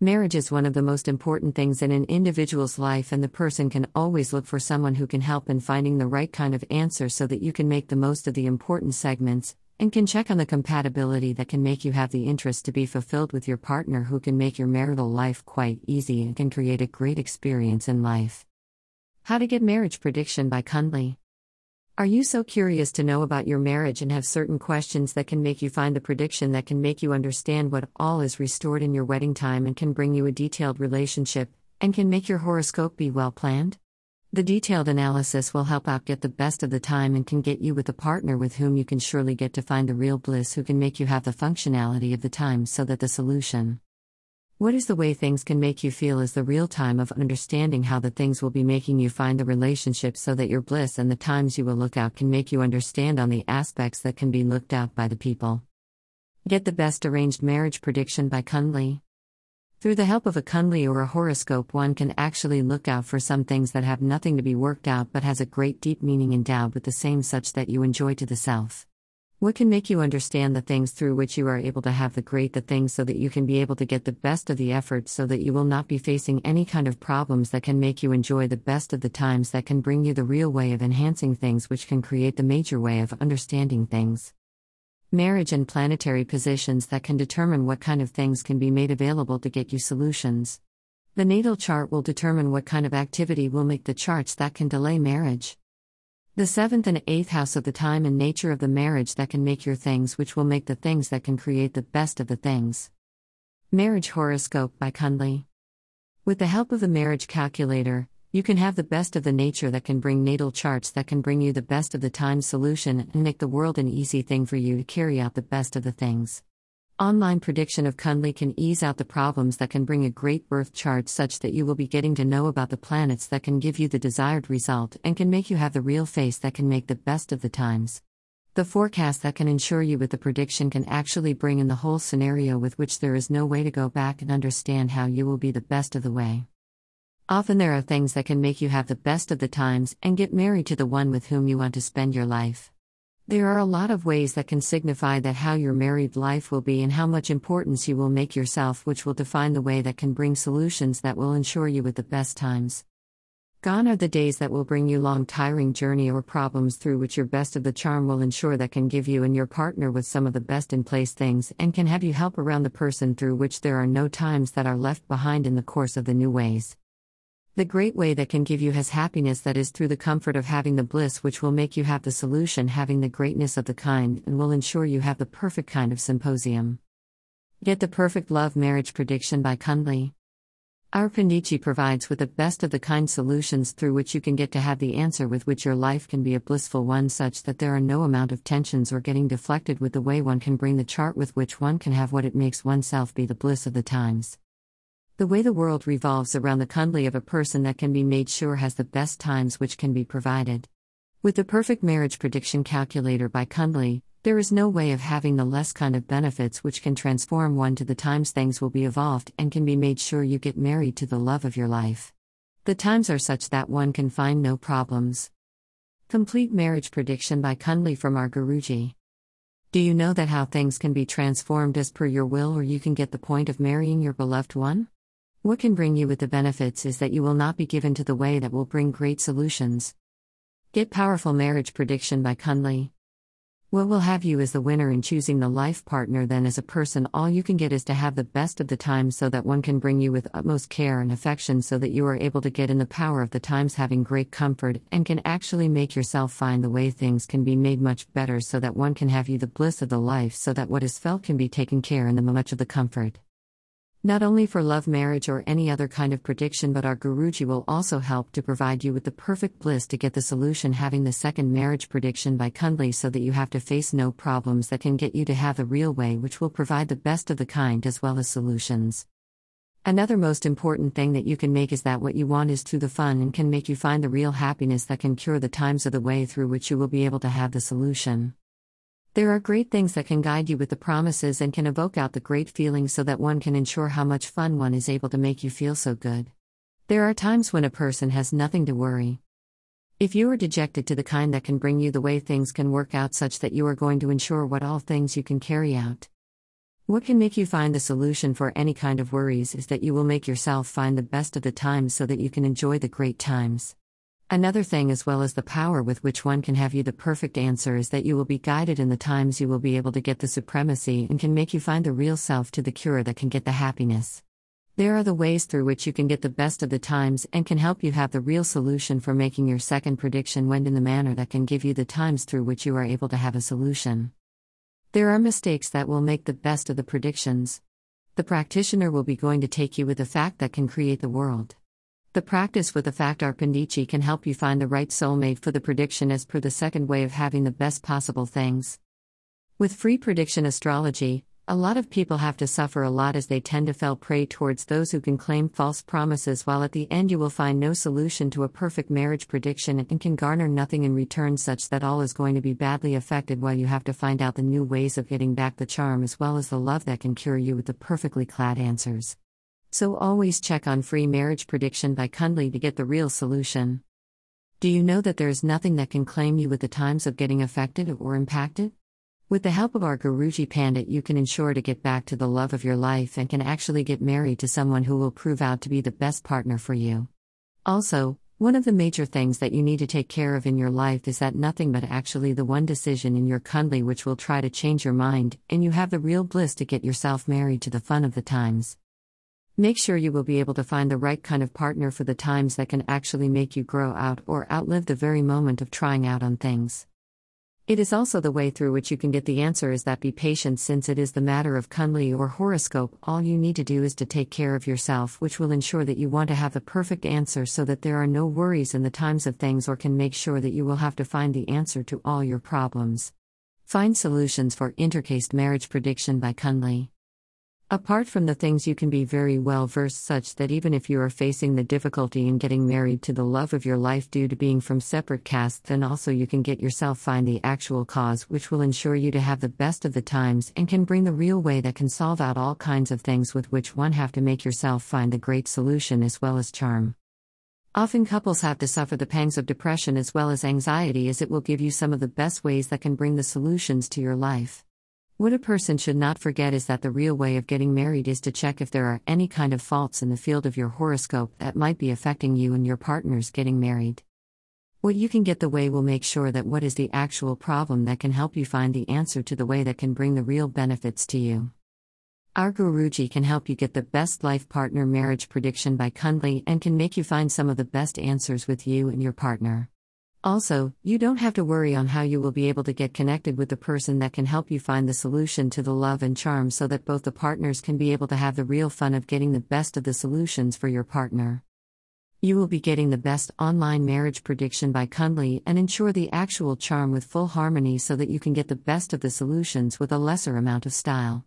Marriage is one of the most important things in an individual's life, and the person can always look for someone who can help in finding the right kind of answer so that you can make the most of the important segments and can check on the compatibility that can make you have the interest to be fulfilled with your partner who can make your marital life quite easy and can create a great experience in life. How to get marriage prediction by Kundli. Are you so curious to know about your marriage and have certain questions that can make you find the prediction that can make you understand what all is restored in your wedding time and can bring you a detailed relationship and can make your horoscope be well planned? The detailed analysis will help out get the best of the time and can get you with a partner with whom you can surely get to find the real bliss who can make you have the functionality of the time so that the solution what is the way things can make you feel is the real time of understanding how the things will be making you find the relationship so that your bliss and the times you will look out can make you understand on the aspects that can be looked out by the people. Get the best arranged marriage prediction by Kundli. Through the help of a Kundli or a horoscope, one can actually look out for some things that have nothing to be worked out but has a great deep meaning endowed with the same such that you enjoy to the self. What can make you understand the things through which you are able to have the great the things so that you can be able to get the best of the effort so that you will not be facing any kind of problems that can make you enjoy the best of the times that can bring you the real way of enhancing things which can create the major way of understanding things. Marriage and planetary positions that can determine what kind of things can be made available to get you solutions. The natal chart will determine what kind of activity will make the charts that can delay marriage. The seventh and eighth house of the time and nature of the marriage that can make your things, which will make the things that can create the best of the things. Marriage Horoscope by Kundli. With the help of the marriage calculator, you can have the best of the nature that can bring natal charts that can bring you the best of the time solution and make the world an easy thing for you to carry out the best of the things. Online prediction of Kundli can ease out the problems that can bring a great birth chart such that you will be getting to know about the planets that can give you the desired result and can make you have the real face that can make the best of the times. The forecast that can ensure you with the prediction can actually bring in the whole scenario with which there is no way to go back and understand how you will be the best of the way. Often there are things that can make you have the best of the times and get married to the one with whom you want to spend your life. There are a lot of ways that can signify that how your married life will be and how much importance you will make yourself, which will define the way that can bring solutions that will ensure you with the best times. Gone are the days that will bring you long, tiring journey or problems through which your best of the charm will ensure that can give you and your partner with some of the best in place things and can have you help around the person through which there are no times that are left behind in the course of the new ways. The great way that can give you has happiness that is through the comfort of having the bliss which will make you have the solution having the greatness of the kind and will ensure you have the perfect kind of symposium. Get the perfect love marriage prediction by Kundli. Our Panditji provides with the best of the kind solutions through which you can get to have the answer with which your life can be a blissful one such that there are no amount of tensions or getting deflected with the way one can bring the chart with which one can have what it makes oneself be the bliss of the times. The way the world revolves around the kundli of a person that can be made sure has the best times which can be provided. With the perfect marriage prediction calculator by Kundli, there is no way of having the less kind of benefits which can transform one to the times things will be evolved and can be made sure you get married to the love of your life. The times are such that one can find no problems. Complete marriage prediction by Kundli from our Guruji. Do you know that how things can be transformed as per your will or you can get the point of marrying your beloved one? What can bring you with the benefits is that you will not be given to the way that will bring great solutions. Get Powerful Marriage Prediction by Kundli. What will have you as the winner in choosing the life partner then as a person all you can get is to have the best of the times so that one can bring you with utmost care and affection so that you are able to get in the power of the times having great comfort and can actually make yourself find the way things can be made much better so that one can have you the bliss of the life so that what is felt can be taken care in the much of the comfort. Not only for love marriage or any other kind of prediction, but our Guruji will also help to provide you with the perfect bliss to get the solution having the second marriage prediction by Kundli so that you have to face no problems that can get you to have the real way, which will provide the best of the kind as well as solutions. Another most important thing that you can make is that what you want is through the fun and can make you find the real happiness that can cure the times of the way through which you will be able to have the solution. There are great things that can guide you with the promises and can evoke out the great feelings so that one can ensure how much fun one is able to make you feel so good. There are times when a person has nothing to worry. If you are dejected to the kind that can bring you the way things can work out such that you are going to ensure what all things you can carry out. What can make you find the solution for any kind of worries is that you will make yourself find the best of the times so that you can enjoy the great times. Another thing, as well as the power with which one can have you the perfect answer, is that you will be guided in the times you will be able to get the supremacy and can make you find the real self to the cure that can get the happiness. There are the ways through which you can get the best of the times and can help you have the real solution for making your second prediction when in the manner that can give you the times through which you are able to have a solution. There are mistakes that will make the best of the predictions. The practitioner will be going to take you with the fact that can create the world. The practice with the fact our Panditji can help you find the right soulmate for the prediction as per the second way of having the best possible things. With free prediction astrology, a lot of people have to suffer a lot as they tend to fall prey towards those who can claim false promises, while at the end you will find no solution to a perfect marriage prediction and can garner nothing in return, such that all is going to be badly affected while you have to find out the new ways of getting back the charm as well as the love that can cure you with the perfectly clad answers. So always check on Free Marriage Prediction by Kundli to get the real solution. Do you know that there is nothing that can claim you with the times of getting affected or impacted? With the help of our Guruji Pandit, you can ensure to get back to the love of your life and can actually get married to someone who will prove out to be the best partner for you. Also, one of the major things that you need to take care of in your life is that nothing but actually the one decision in your kundli which will try to change your mind, and you have the real bliss to get yourself married to the fun of the times. Make sure you will be able to find the right kind of partner for the times that can actually make you grow out or outlive the very moment of trying out on things. It is also the way through which you can get the answer is that be patient since it is the matter of Kundli or horoscope. All you need to do is to take care of yourself, which will ensure that you want to have the perfect answer so that there are no worries in the times of things or can make sure that you will have to find the answer to all your problems. Find solutions for intercaste marriage prediction by Kundli. Apart from the things you can be very well versed, such that even if you are facing the difficulty in getting married to the love of your life due to being from separate castes, then also you can get yourself find the actual cause which will ensure you to have the best of the times and can bring the real way that can solve out all kinds of things with which one have to make yourself find the great solution as well as charm. Often couples have to suffer the pangs of depression as well as anxiety as it will give you some of the best ways that can bring the solutions to your life. What a person should not forget is that the real way of getting married is to check if there are any kind of faults in the field of your horoscope that might be affecting you and your partners getting married. What you can get the way will make sure that what is the actual problem that can help you find the answer to the way that can bring the real benefits to you. Our Guruji can help you get the best life partner marriage prediction by Kundli and can make you find some of the best answers with you and your partner. Also, you don't have to worry on how you will be able to get connected with the person that can help you find the solution to the love and charm so that both the partners can be able to have the real fun of getting the best of the solutions for your partner. You will be getting the best online marriage prediction by Kundli and ensure the actual charm with full harmony so that you can get the best of the solutions with a lesser amount of style.